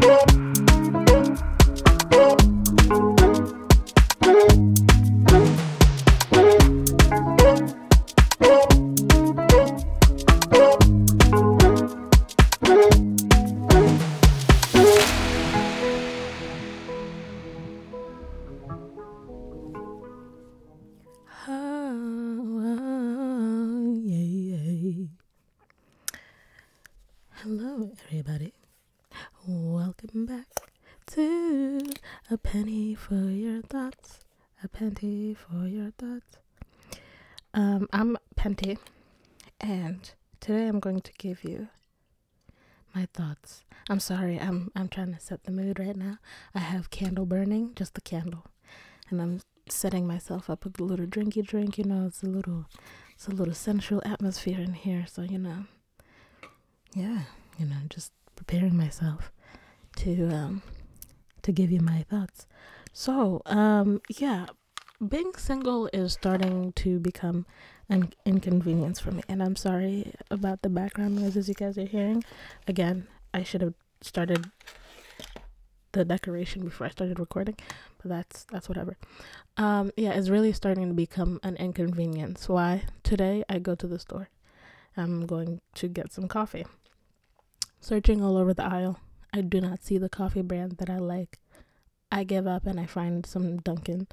Oh, A Penny for Your Thoughts. A Penny for Your Thoughts. Um, I'm Penty, and today I'm going to give you my thoughts. I'm sorry, I'm I'm trying to set the mood right now. I have candle burning, just the candle, and I'm setting myself up with a little drinky drink. You know, it's a little, it's a little sensual atmosphere in here. So you know, yeah, you know, just preparing myself to um to give you my thoughts. So um yeah, being single is starting to become an inconvenience for me, and I'm sorry about the background noises you guys are hearing. Again, I should have started the decoration before I started recording, but that's that's whatever. Um, yeah, it's really starting to become an inconvenience. Why? Today I go to the store. I'm going to get some coffee. Searching all over the aisle, I do not see the coffee brand that I like. I give up and I find some Dunkin'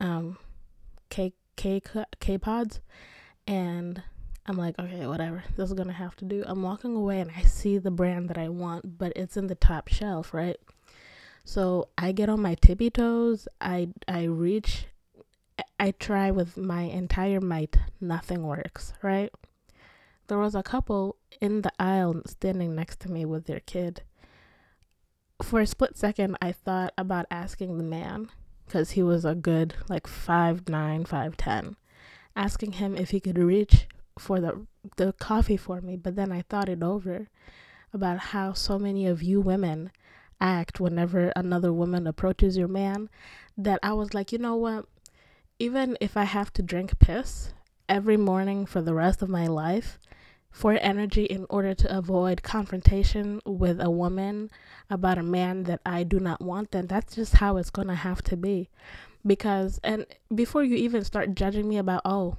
um, K K K pods, and I'm like, okay, whatever. This is gonna have to do. I'm walking away and I see the brand that I want, but it's in the top shelf, right? So I get on my tippy toes. I I reach. I try with my entire might. Nothing works. Right. There was a couple in the aisle standing next to me with their kid. For a split second, I thought about asking the man, because he was a good like five nine, five ten, asking him if he could reach for the the coffee for me. But then I thought it over about how so many of you women act whenever another woman approaches your man that I was like, you know what? Even if I have to drink piss every morning for the rest of my life for energy in order to avoid confrontation with a woman about a man that I do not want, then that's just how it's going to have to be. Because and before you even start judging me about, oh,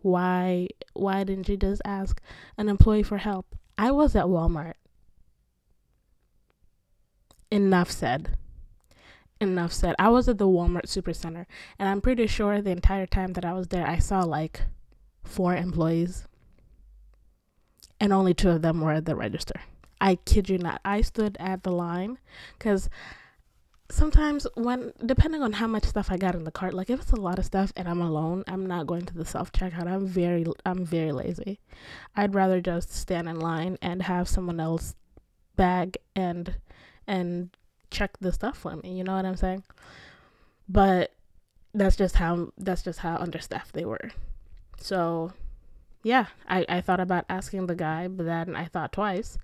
why why didn't you just ask an employee for help? I was at Walmart enough said. Enough said. I was at the Walmart Supercenter, and I'm pretty sure the entire time that I was there, I saw like four employees, and only two of them were at the register. I kid you not. I stood at the line because sometimes when depending on how much stuff I got in the cart, like if it's a lot of stuff and I'm alone, I'm not going to the self checkout. I'm very I'm very lazy. I'd rather just stand in line and have someone else bag and and check the stuff for me. You know what I'm saying? But that's just how that's just how understaffed they were. So yeah, I, I thought about asking the guy, but then I thought twice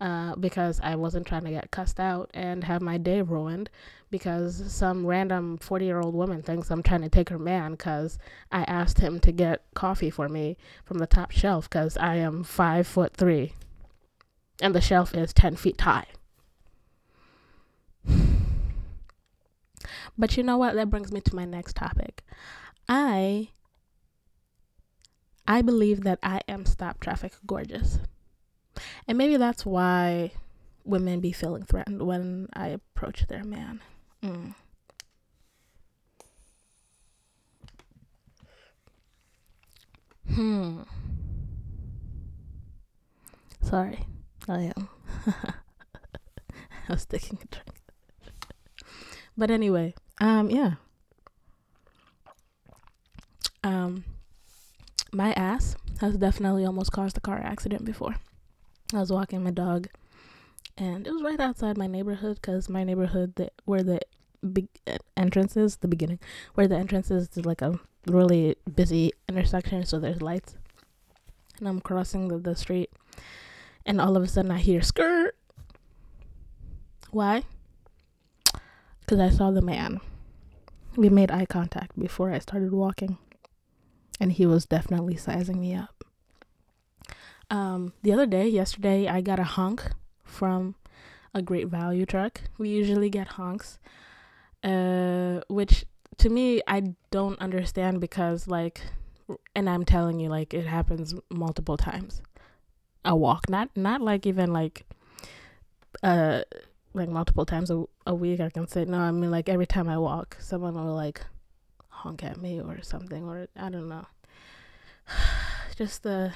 uh, because I wasn't trying to get cussed out and have my day ruined because some random 40 year old woman thinks I'm trying to take her man because I asked him to get coffee for me from the top shelf because I am five foot three and the shelf is 10 feet high. But you know what? That brings me to my next topic. I I believe that I am stop traffic gorgeous. And maybe that's why women be feeling threatened when I approach their man. Mm. Hmm. Sorry, I am. I was taking a drink. But anyway, um, yeah. Um, my ass has definitely almost caused a car accident before. I was walking my dog, and it was right outside my neighborhood because my neighborhood that where the big entrance is, the beginning, where the entrance is, is like a really busy intersection, so there's lights. And I'm crossing the, the street, and all of a sudden I hear skirt. Why? because I saw the man. We made eye contact before I started walking, and he was definitely sizing me up. Um, the other day, yesterday, I got a honk from a great value truck. We usually get honks, uh, which to me I don't understand because like, and I'm telling you like it happens multiple times. A walk, not not like even like, uh, like multiple times a, a week. I can say no. I mean like every time I walk, someone will like honk at me or something, or I don't know. Just the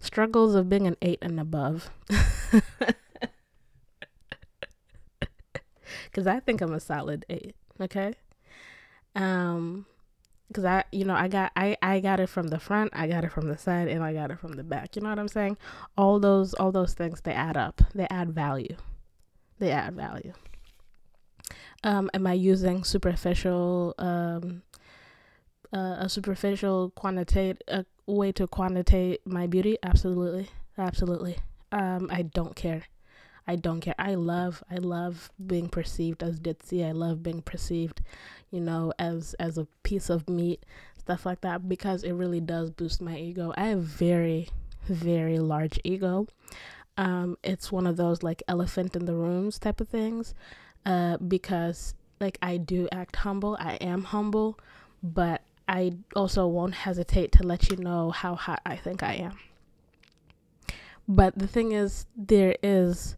struggles of being an eight and above. Cause I think I'm a solid eight. Okay. Um, cause I, you know, I got, I, I got it from the front, I got it from the side, and I got it from the back. You know what I'm saying? All those, all those things, they add up. They add value. They add value. Um, am I using superficial, um, uh, a superficial quantitate, a way to quantitate my beauty? Absolutely, absolutely. Um, I don't care. I don't care. I love I love being perceived as ditzy. I love being perceived, you know, as as a piece of meat, stuff like that because it really does boost my ego. I have very very large ego. Um it's one of those like elephant in the rooms type of things. Uh because like I do act humble. I am humble, but I also won't hesitate to let you know how hot I think I am. But the thing is, there is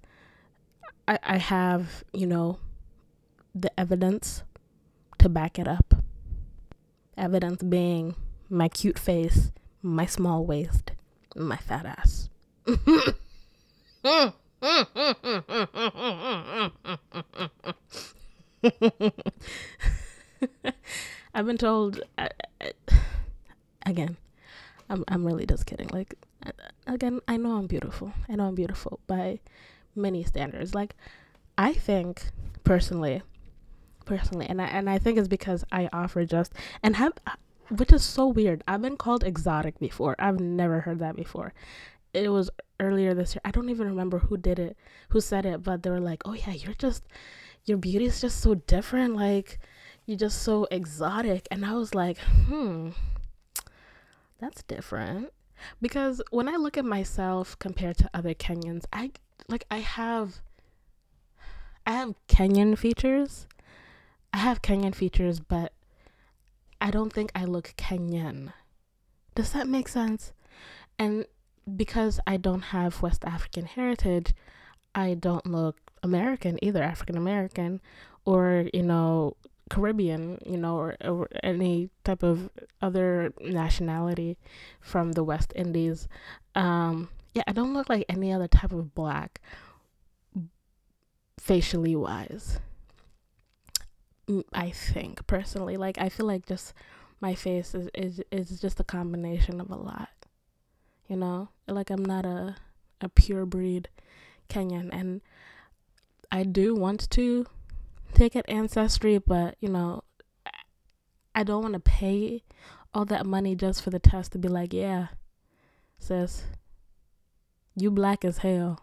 I, I have, you know, the evidence to back it up. Evidence being my cute face, my small waist, my fat ass. I've been told uh, uh, again. I'm I'm really just kidding. Like uh, again, I know I'm beautiful. I know I'm beautiful by many standards. Like I think personally, personally, and I and I think it's because I offer just and have which is so weird. I've been called exotic before. I've never heard that before. It was earlier this year. I don't even remember who did it, who said it, but they were like, "Oh yeah, you're just your beauty is just so different. Like you're just so exotic." And I was like, "Hmm, that's different." Because when I look at myself compared to other Kenyans, I like I have I have Kenyan features. I have Kenyan features, but I don't think I look Kenyan. Does that make sense? And because I don't have West African heritage, I don't look American either, African American, or, you know, Caribbean, you know, or, or, any type of other nationality from the West Indies. Um, yeah, I don't look like any other type of black facially wise. I think personally, like I feel like just my face is is is just a combination of a lot. You know, like I'm not a a pure breed Kenyan, and I do want to take it ancestry, but you know, I don't want to pay all that money just for the test to be like, yeah, sis, you black as hell.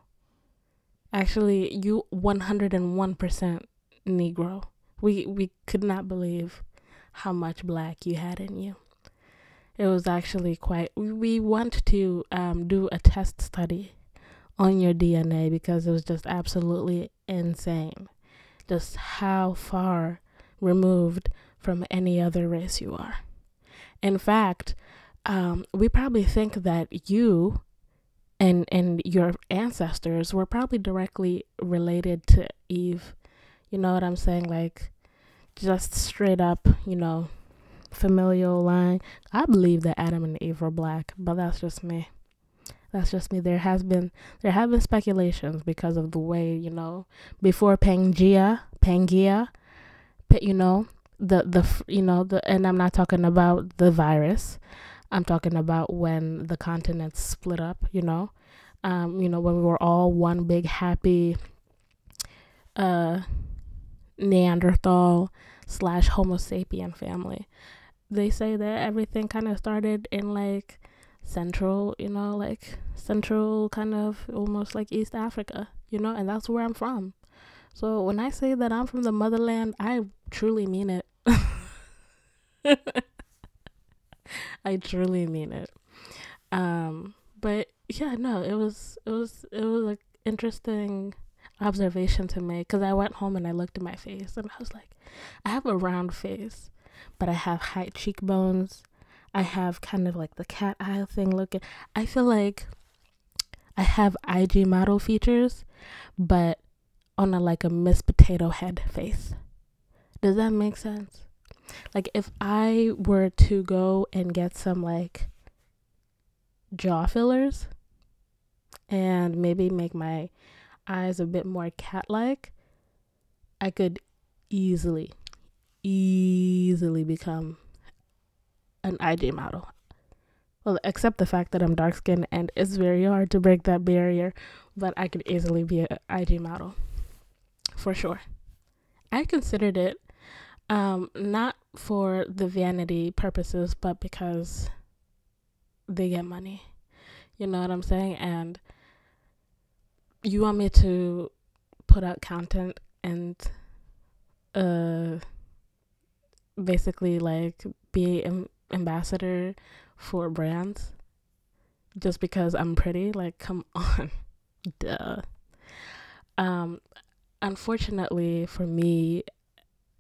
Actually, you 101% Negro. We we could not believe how much black you had in you. It was actually quite. We want to um, do a test study on your DNA because it was just absolutely insane. Just how far removed from any other race you are. In fact, um, we probably think that you and and your ancestors were probably directly related to Eve. You know what I'm saying? Like just straight up, you know, familial line. I believe that Adam and Eve were black, but that's just me. That's just me. There has been there have been speculations because of the way you know before Pangea, Pangea, you know the the you know the and I'm not talking about the virus. I'm talking about when the continents split up, you know, um, you know, when we were all one big happy uh, Neanderthal slash Homo sapien family. They say that everything kind of started in like central, you know, like central kind of almost like East Africa, you know, and that's where I'm from. So when I say that I'm from the motherland, I truly mean it. I truly mean it. Um, but yeah, no, it was it was it was like interesting observation to make because I went home and I looked at my face and I was like, I have a round face, but I have high cheekbones. I have kind of like the cat eye thing looking. I feel like I have IG model features, but on a like a Miss Potato Head face. Does that make sense? Like if I were to go and get some like jaw fillers and maybe make my eyes a bit more cat like, I could easily, easily become an IG model. Well, except the fact that I'm dark skinned and it's very hard to break that barrier, but I could easily be an IG model for sure. I considered it um, not for the vanity purposes, but because they get money. You know what I'm saying? And you want me to put out content and uh basically like be an ambassador for brands just because I'm pretty? Like come on. Duh. Um unfortunately for me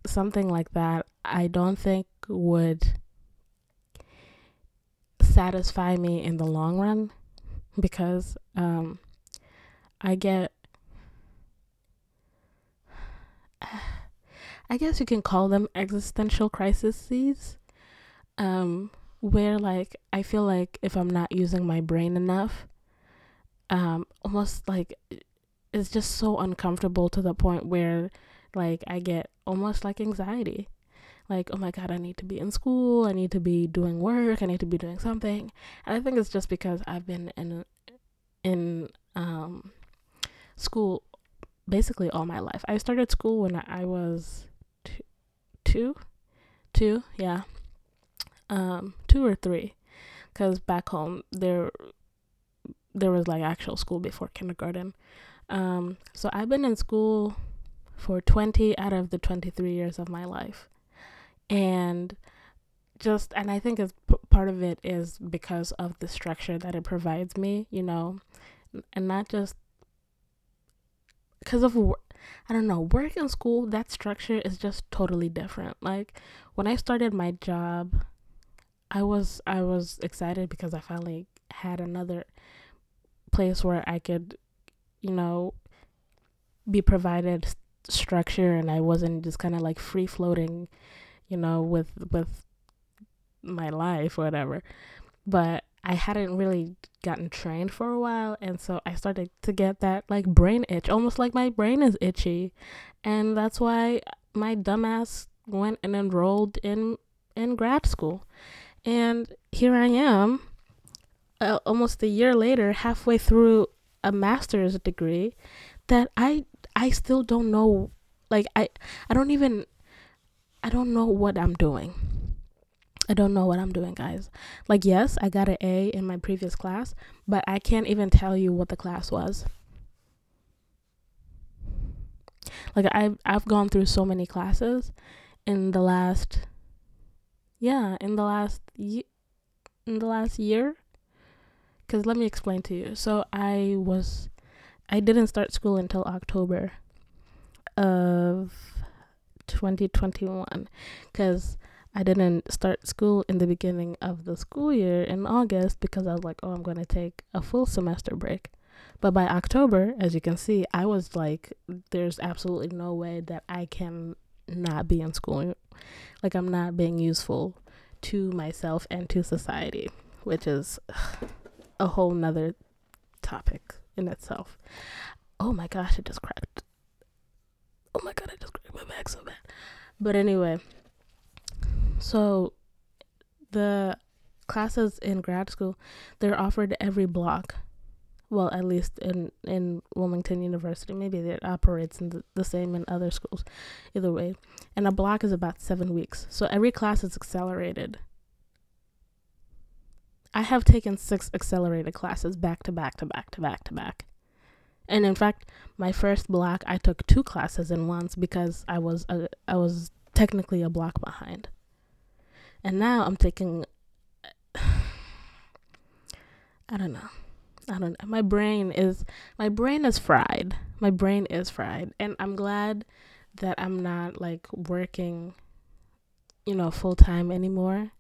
something like that I don't think would satisfy me in the long run because um I get I guess you can call them existential crises um where like I feel like if I'm not using my brain enough um almost like it's just so uncomfortable to the point where like I get almost like anxiety. Like oh my god I need to be in school. I need to be doing work. I need to be doing something. And I think it's just because I've been in in um school basically all my life. I started school when I was two, two yeah, um, two or three, because back home there there was like actual school before kindergarten. Um, so I've been in school for 20 out of the 23 years of my life. And just, and I think as p- part of it is because of the structure that it provides me, you know, and not just because of I don't know, work and school, that structure is just totally different. Like when I started my job, I was I was excited because I finally had another place where I could, you know, be provided structure and I wasn't just kind of like free floating, you know, with with my life or whatever. But I hadn't really gotten trained for a while and so I started to get that like brain itch, almost like my brain is itchy. And that's why my dumbass went and enrolled in in grad school. And here I am uh, almost a year later halfway through a master's degree that I I still don't know like I I don't even I don't know what I'm doing. I don't know what I'm doing, guys. Like, yes, I got an A in my previous class, but I can't even tell you what the class was. Like, I've I've gone through so many classes in the last, yeah, in the last in the last year. Cause let me explain to you. So I was, I didn't start school until October of 2021, cause I didn't start school in the beginning of the school year in August because I was like, oh, I'm going to take a full semester break. But by October, as you can see, I was like, there's absolutely no way that I can not be in school. Like, I'm not being useful to myself and to society, which is a whole nother topic in itself. Oh my gosh, it just cracked. Oh my god, I just cracked my back so bad. But anyway, so the classes in grad school, they're offered every block. Well, at least in in Wilmington University, maybe it operates in the, the same in other schools. Either way, and a block is about seven weeks. So every class is accelerated. I have taken six accelerated classes back to back to back to back to back. And in fact, my first block I took two classes in once because I was a, I was technically a block behind. And now I'm taking I don't know. I don't know. My brain is my brain is fried. my brain is fried and I'm glad that I'm not like working you know full time anymore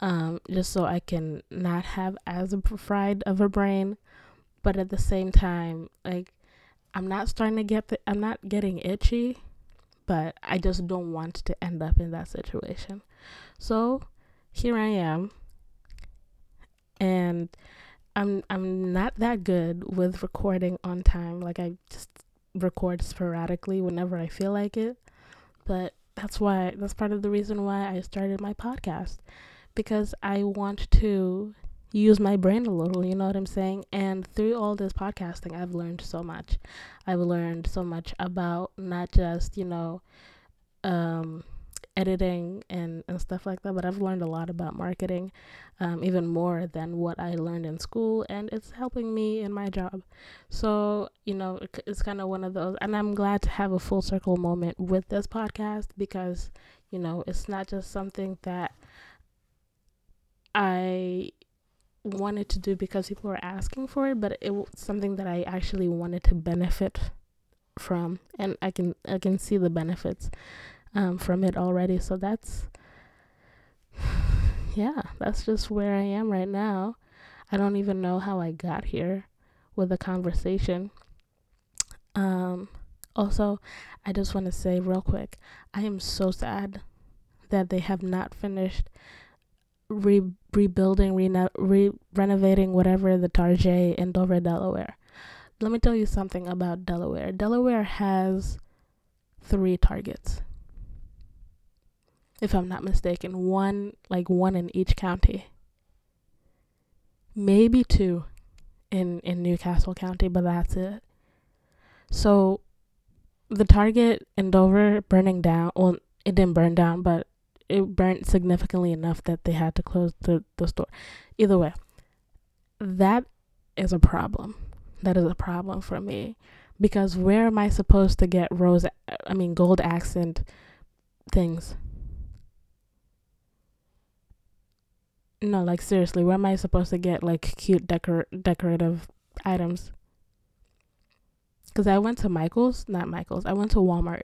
um just so I can not have as fried of a brain but at the same time like I'm not starting to get the I'm not getting itchy but I just don't want to end up in that situation. So here I am and I'm I'm not that good with recording on time. Like I just record sporadically whenever I feel like it. But that's why that's part of the reason why I started my podcast because I want to use my brain a little, you know what I'm saying? And through all this podcasting, I've learned so much. I've learned so much about not just, you know, um, editing and, and stuff like that, but I've learned a lot about marketing, um, even more than what I learned in school, and it's helping me in my job. So, you know, it's kind of one of those, and I'm glad to have a full circle moment with this podcast because, you know, it's not just something that I wanted to do because people were asking for it, but it was something that I actually wanted to benefit from, and I can I can see the benefits um, from it already. So that's yeah, that's just where I am right now. I don't even know how I got here with the conversation. Um, also, I just want to say real quick, I am so sad that they have not finished re- rebuilding, reno- re- renovating whatever the Tarjay in Dover, Delaware. Let me tell you something about Delaware. Delaware has three targets. If I'm not mistaken, one like one in each county. Maybe two in in New Castle County, but that's it. So the target in Dover burning down, well it didn't burn down, but it burnt significantly enough that they had to close the, the store. Either way, that is a problem. That is a problem for me because where am I supposed to get rose? I mean, gold accent things. No, like seriously, where am I supposed to get like cute decor decorative items? Because I went to Michaels, not Michaels. I went to Walmart.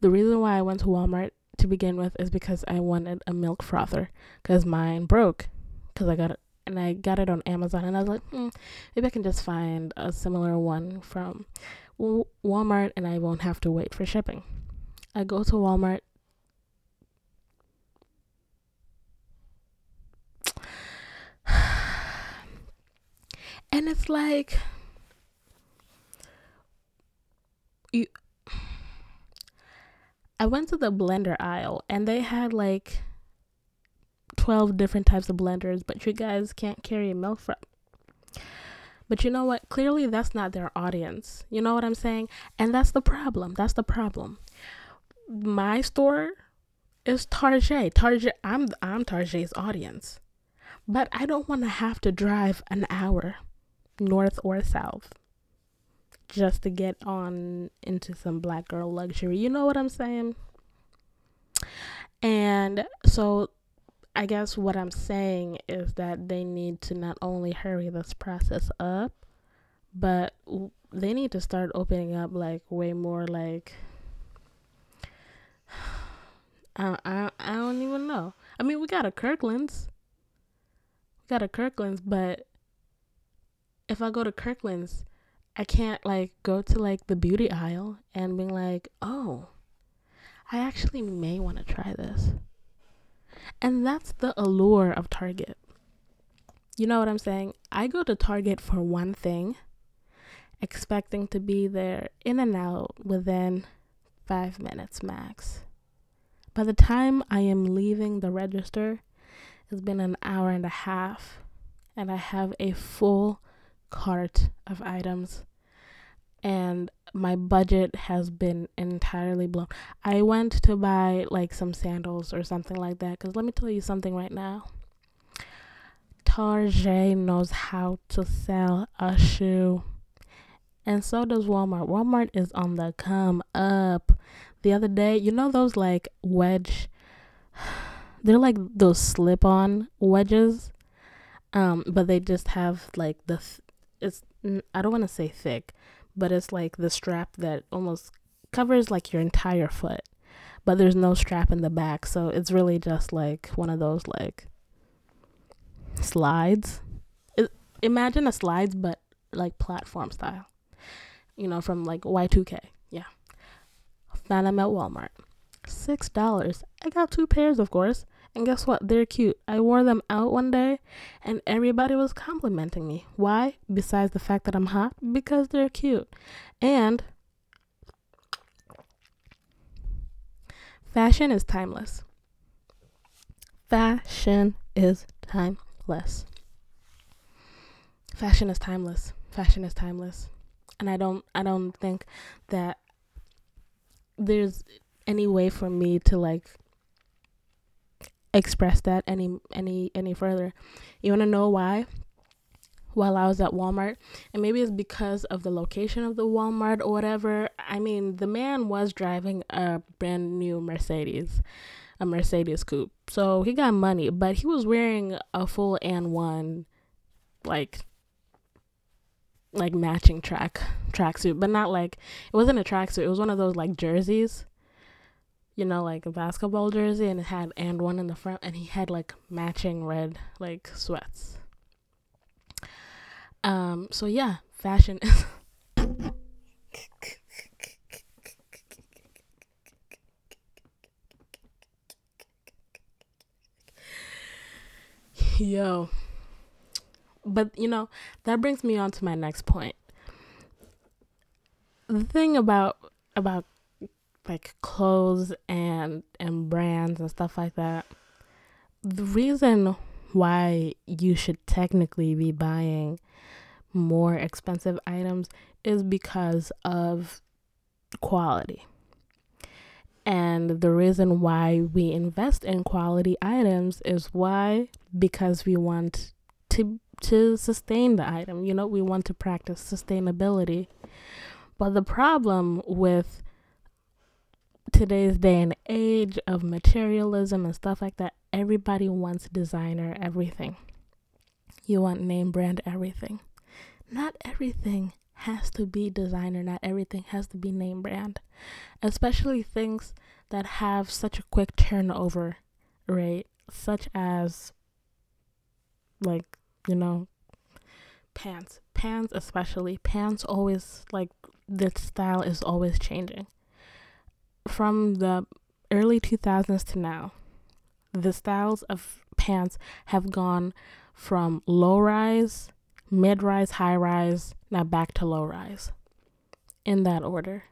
The reason why I went to Walmart to begin with is because I wanted a milk frother because mine broke because I got it and I got it on Amazon and I was like, hmm, maybe I can just find a similar one from Walmart and I won't have to wait for shipping. I go to Walmart. And it's like you I went to the blender aisle and they had like 12 different types of blenders, but you guys can't carry a milk from. But you know what? Clearly, that's not their audience. You know what I'm saying? And that's the problem. That's the problem. My store is Tarjay. Tarjay, I'm I'm Tarjay's audience, but I don't want to have to drive an hour, north or south, just to get on into some black girl luxury. You know what I'm saying? And so I guess what I'm saying is that they need to not only hurry this process up, but they need to start opening up like way more like I I I don't even know. I mean, we got a Kirkland's. We got a Kirkland's, but if I go to Kirkland's, I can't like go to like the beauty aisle and being like, "Oh, I actually may want to try this." And that's the allure of Target. You know what I'm saying? I go to Target for one thing, expecting to be there in and out within five minutes max. By the time I am leaving the register, it's been an hour and a half, and I have a full cart of items and my budget has been entirely blown. I went to buy like some sandals or something like that cuz let me tell you something right now. Target knows how to sell a shoe. And so does Walmart. Walmart is on the come up. The other day, you know those like wedge they're like those slip-on wedges um but they just have like the th- it's I don't want to say thick, but it's like the strap that almost covers like your entire foot, but there's no strap in the back, so it's really just like one of those like slides. It, imagine a slides, but like platform style. You know, from like Y2K. Yeah. Found them at Walmart. Six dollars. I got two pairs, of course. And guess what? They're cute. I wore them out one day and everybody was complimenting me. Why? Besides the fact that I'm hot? Because they're cute. And fashion is timeless. Fashion is timeless. Fashion is timeless. Fashion is timeless. And I don't I don't think that there's any way for me to like express that any any any further. You want to know why? While I was at Walmart, and maybe it's because of the location of the Walmart or whatever. I mean, the man was driving a brand new Mercedes, a Mercedes coupe. So he got money, but he was wearing a full AND1 like like matching track tracksuit, but not like it wasn't a tracksuit. It was one of those like jerseys you know, like a basketball jersey and it had AND1 in the front and he had like matching red like sweats. Um so yeah, fashion is Yo. But you know, that brings me on to my next point. The thing about about like clothes and and brands and stuff like that the reason why you should technically be buying more expensive items is because of quality. And the reason why we invest in quality items is why because we want to to sustain the item. You know, we want to practice sustainability. But the problem with today's day and age of materialism and stuff like that, everybody wants designer everything. You want name brand everything. Not everything has to be designer, not everything has to be name brand. Especially things that have such a quick turnover rate, such as like, you know, pants. Pants especially. Pants always like the style is always changing from the early 2000s to now, the styles of pants have gone from low rise, mid rise, high rise, now back to low rise in that order.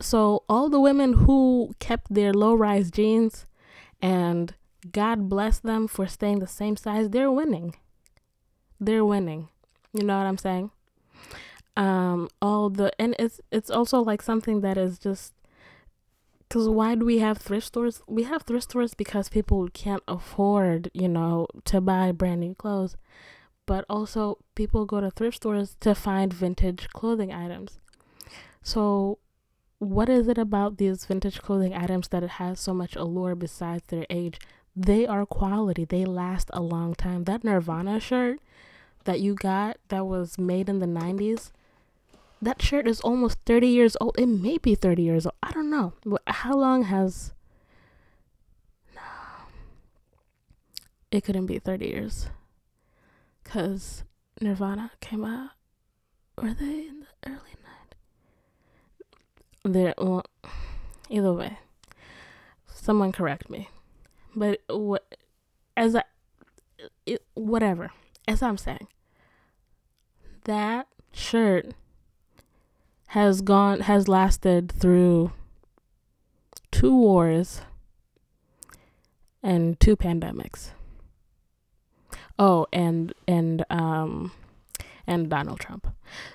So, all the women who kept their low rise jeans and God bless them for staying the same size, they're winning. They're winning. You know what I'm saying? Um all the and it's it's also like something that is just because why do we have thrift stores? We have thrift stores because people can't afford you know to buy brand new clothes. But also people go to thrift stores to find vintage clothing items. So what is it about these vintage clothing items that it has so much allure besides their age? They are quality. They last a long time. That nirvana shirt that you got that was made in the 90s that shirt is almost 30 years old. It may be 30 years old. I don't know. How long has. No. It couldn't be 30 years. Because Nirvana came out. Were they in the early 90s? They're, well, either way. Someone correct me. But what, as I, it, whatever, as I'm saying, that shirt has gone has lasted through two wars and two pandemics. Oh, and and um and Donald Trump.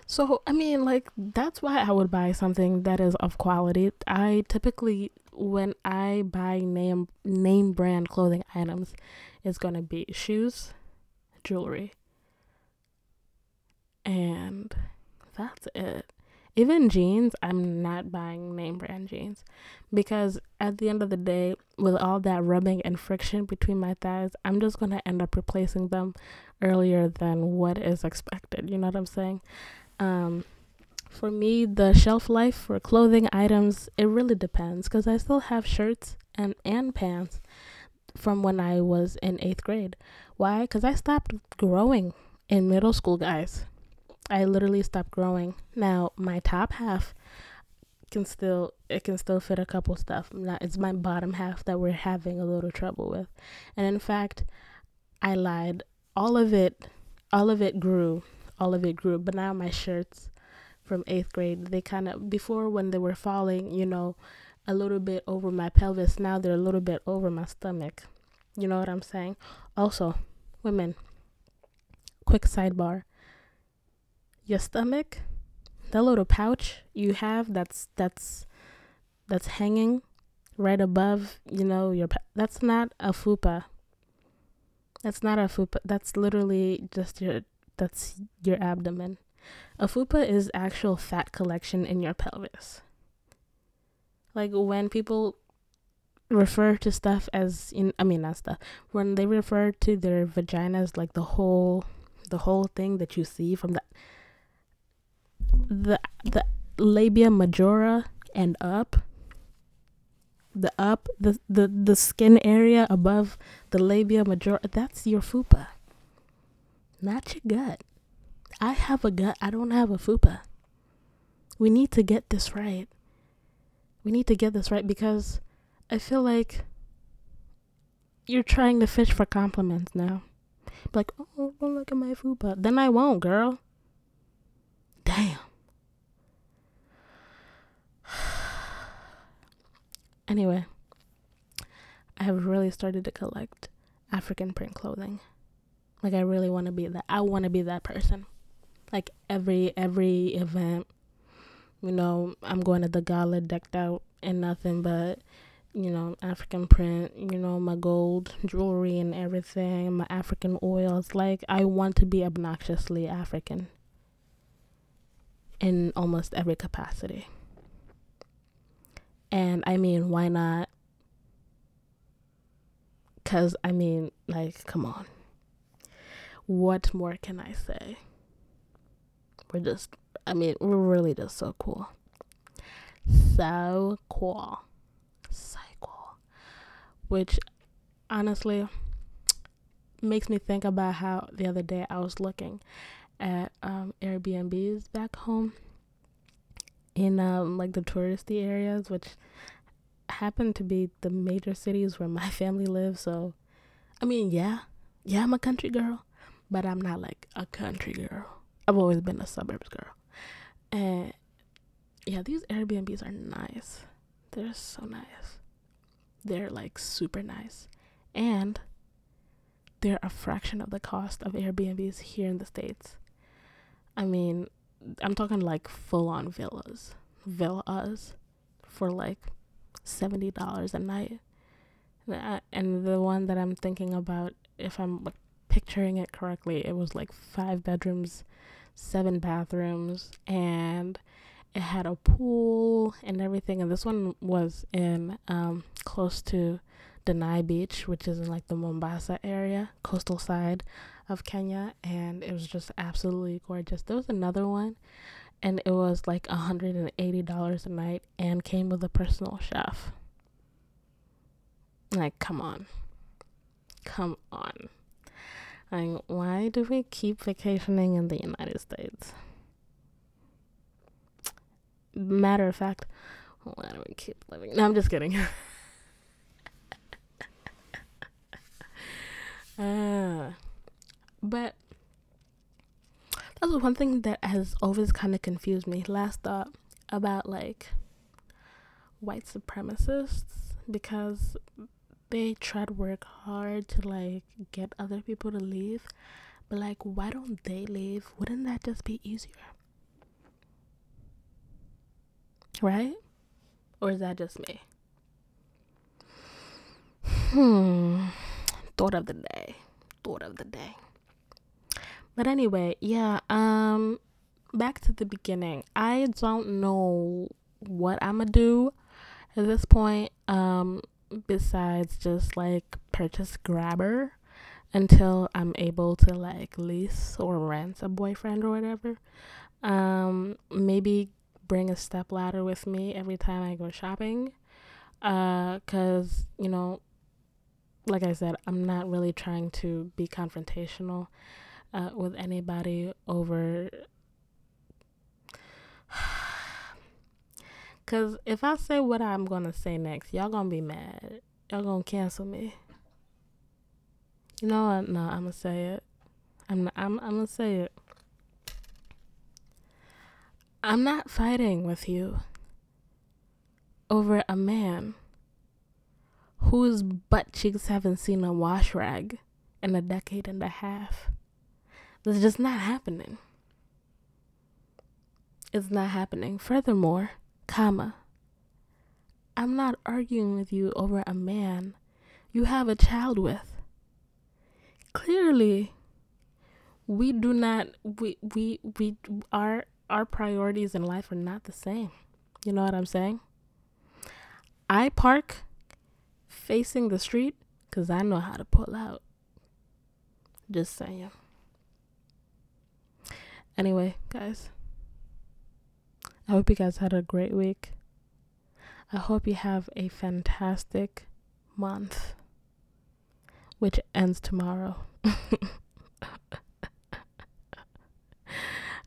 So, I mean, like that's why I would buy something that is of quality. I typically when I buy name name brand clothing items, it's going to be shoes, jewelry, and that's it even jeans, I'm not buying name brand jeans because at the end of the day, with all that rubbing and friction between my thighs, I'm just going to end up replacing them earlier than what is expected. You know what I'm saying? Um, for me, the shelf life for clothing items it really depends because I still have shirts and and pants from when I was in eighth grade. Why? Because I stopped growing in middle school, guys. I literally stopped growing. Now my top half can still it can still fit a couple stuff. Not it's my bottom half that we're having a little trouble with. And in fact, I lied. All of it all of it grew. All of it grew. But now my shirts from 8th grade, they kind of before when they were falling, you know, a little bit over my pelvis, now they're a little bit over my stomach. You know what I'm saying? Also, women, quick sidebar. Your stomach that little pouch you have that's that's that's hanging right above you know your that's not a fupa. That's not a fupa that's literally just your that's your abdomen. A fupa is actual fat collection in your pelvis. Like when people refer to stuff as in i mean not stuff when they refer to their vaginas like the whole the whole thing that you see from the the the labia majora and up the up the the the skin area above the labia majora that's your fupa. Not your gut. I have a gut i don't have a fupa. We need to get this right. We need to get this right because i feel like you're trying to fish for compliments now. Like oh look at my fupa. Then i won't girl Anyway, I have really started to collect African print clothing. Like I really want to be that. I want to be that person. Like every every event, you know, I'm going to the gala decked out in nothing but you know, African print, you know, my gold jewelry and everything, my African oils. Like, I want to be obnoxiously African in almost every capacity. And I mean, why not? Because, I mean, like, come on. What more can I say? We're just, I mean, we're really just so cool. So cool. So cool. Which, honestly, makes me think about how the other day I was looking at um, Airbnbs back home in um, like the touristy areas, which happen to be the major cities where my family lives. So, I mean, yeah, yeah, I'm a country girl, but I'm not like a country girl. I've always been a suburbs girl. And yeah, these Airbnbs are nice. They're so nice. They're like super nice. And they're a fraction of the cost of Airbnbs here in the States. I mean, I'm talking like full on villas, villas for like seventy dollars a night. And the one that I'm thinking about, if I'm like picturing it correctly, it was like five bedrooms, seven bathrooms, and it had a pool and everything. And this one was in um, close to Diani Beach, which is in like the Mombasa area, coastal side of Kenya, and it was just absolutely gorgeous. There was another one, and it was like $180 a night and came with a personal chef. Like, come on. Come on. Like, why do we keep vacationing in the United States? Matter of fact, why do we keep living? No, I'm just kidding. uh, but that's one thing that has always kind of confused me. Last thought about like white supremacists because they try to work hard to like get other people to leave. But like, why don't they leave? Wouldn't that just be easier? Right? Or is that just me? Hmm. Thought of the day. Thought of the day. But anyway, yeah, um back to the beginning. I don't know what I'm gonna do at this point um besides just like purchase grabber until I'm able to like lease or rent a boyfriend or whatever. Um, maybe bring a step ladder with me every time I go shopping. Uh, cause you know, like I said, I'm not really trying to be confrontational uh, with anybody over. Cause if I say what I'm gonna say next, y'all gonna be mad. Y'all gonna cancel me. You know what? No, I'm gonna say it. I'm not, I'm I'm gonna say it. I'm not fighting with you over a man whose butt cheeks haven't seen a wash rag in a decade and a half. That's just not happening. It's not happening. Furthermore, comma, I'm not arguing with you over a man you have a child with. Clearly, we do not we we we our our priorities in life are not the same. You know what I'm saying? I park facing the street because I know how to pull out. Just saying. Anyway, guys, I hope you guys had a great week. I hope you have a fantastic month, which ends tomorrow.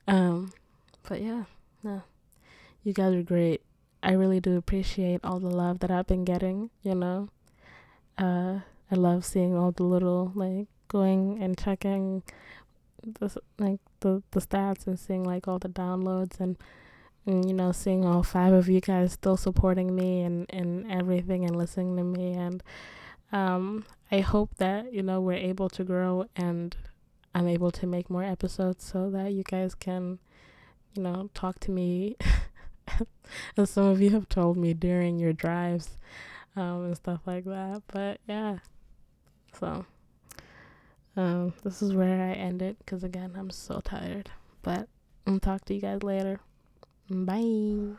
um, but yeah, no, you guys are great. I really do appreciate all the love that I've been getting, you know. Uh, I love seeing all the little like going and checking the like the the stats and seeing like all the downloads and and you know seeing all five of you guys still supporting me and and everything and listening to me. And um I hope that you know we're able to grow and I'm able to make more episodes so that you guys can you know talk to me. As some of you have told me during your drives um, and stuff like that. But yeah, so um, this is where I end it because again, I'm so tired. But I'll talk to you guys later. Bye.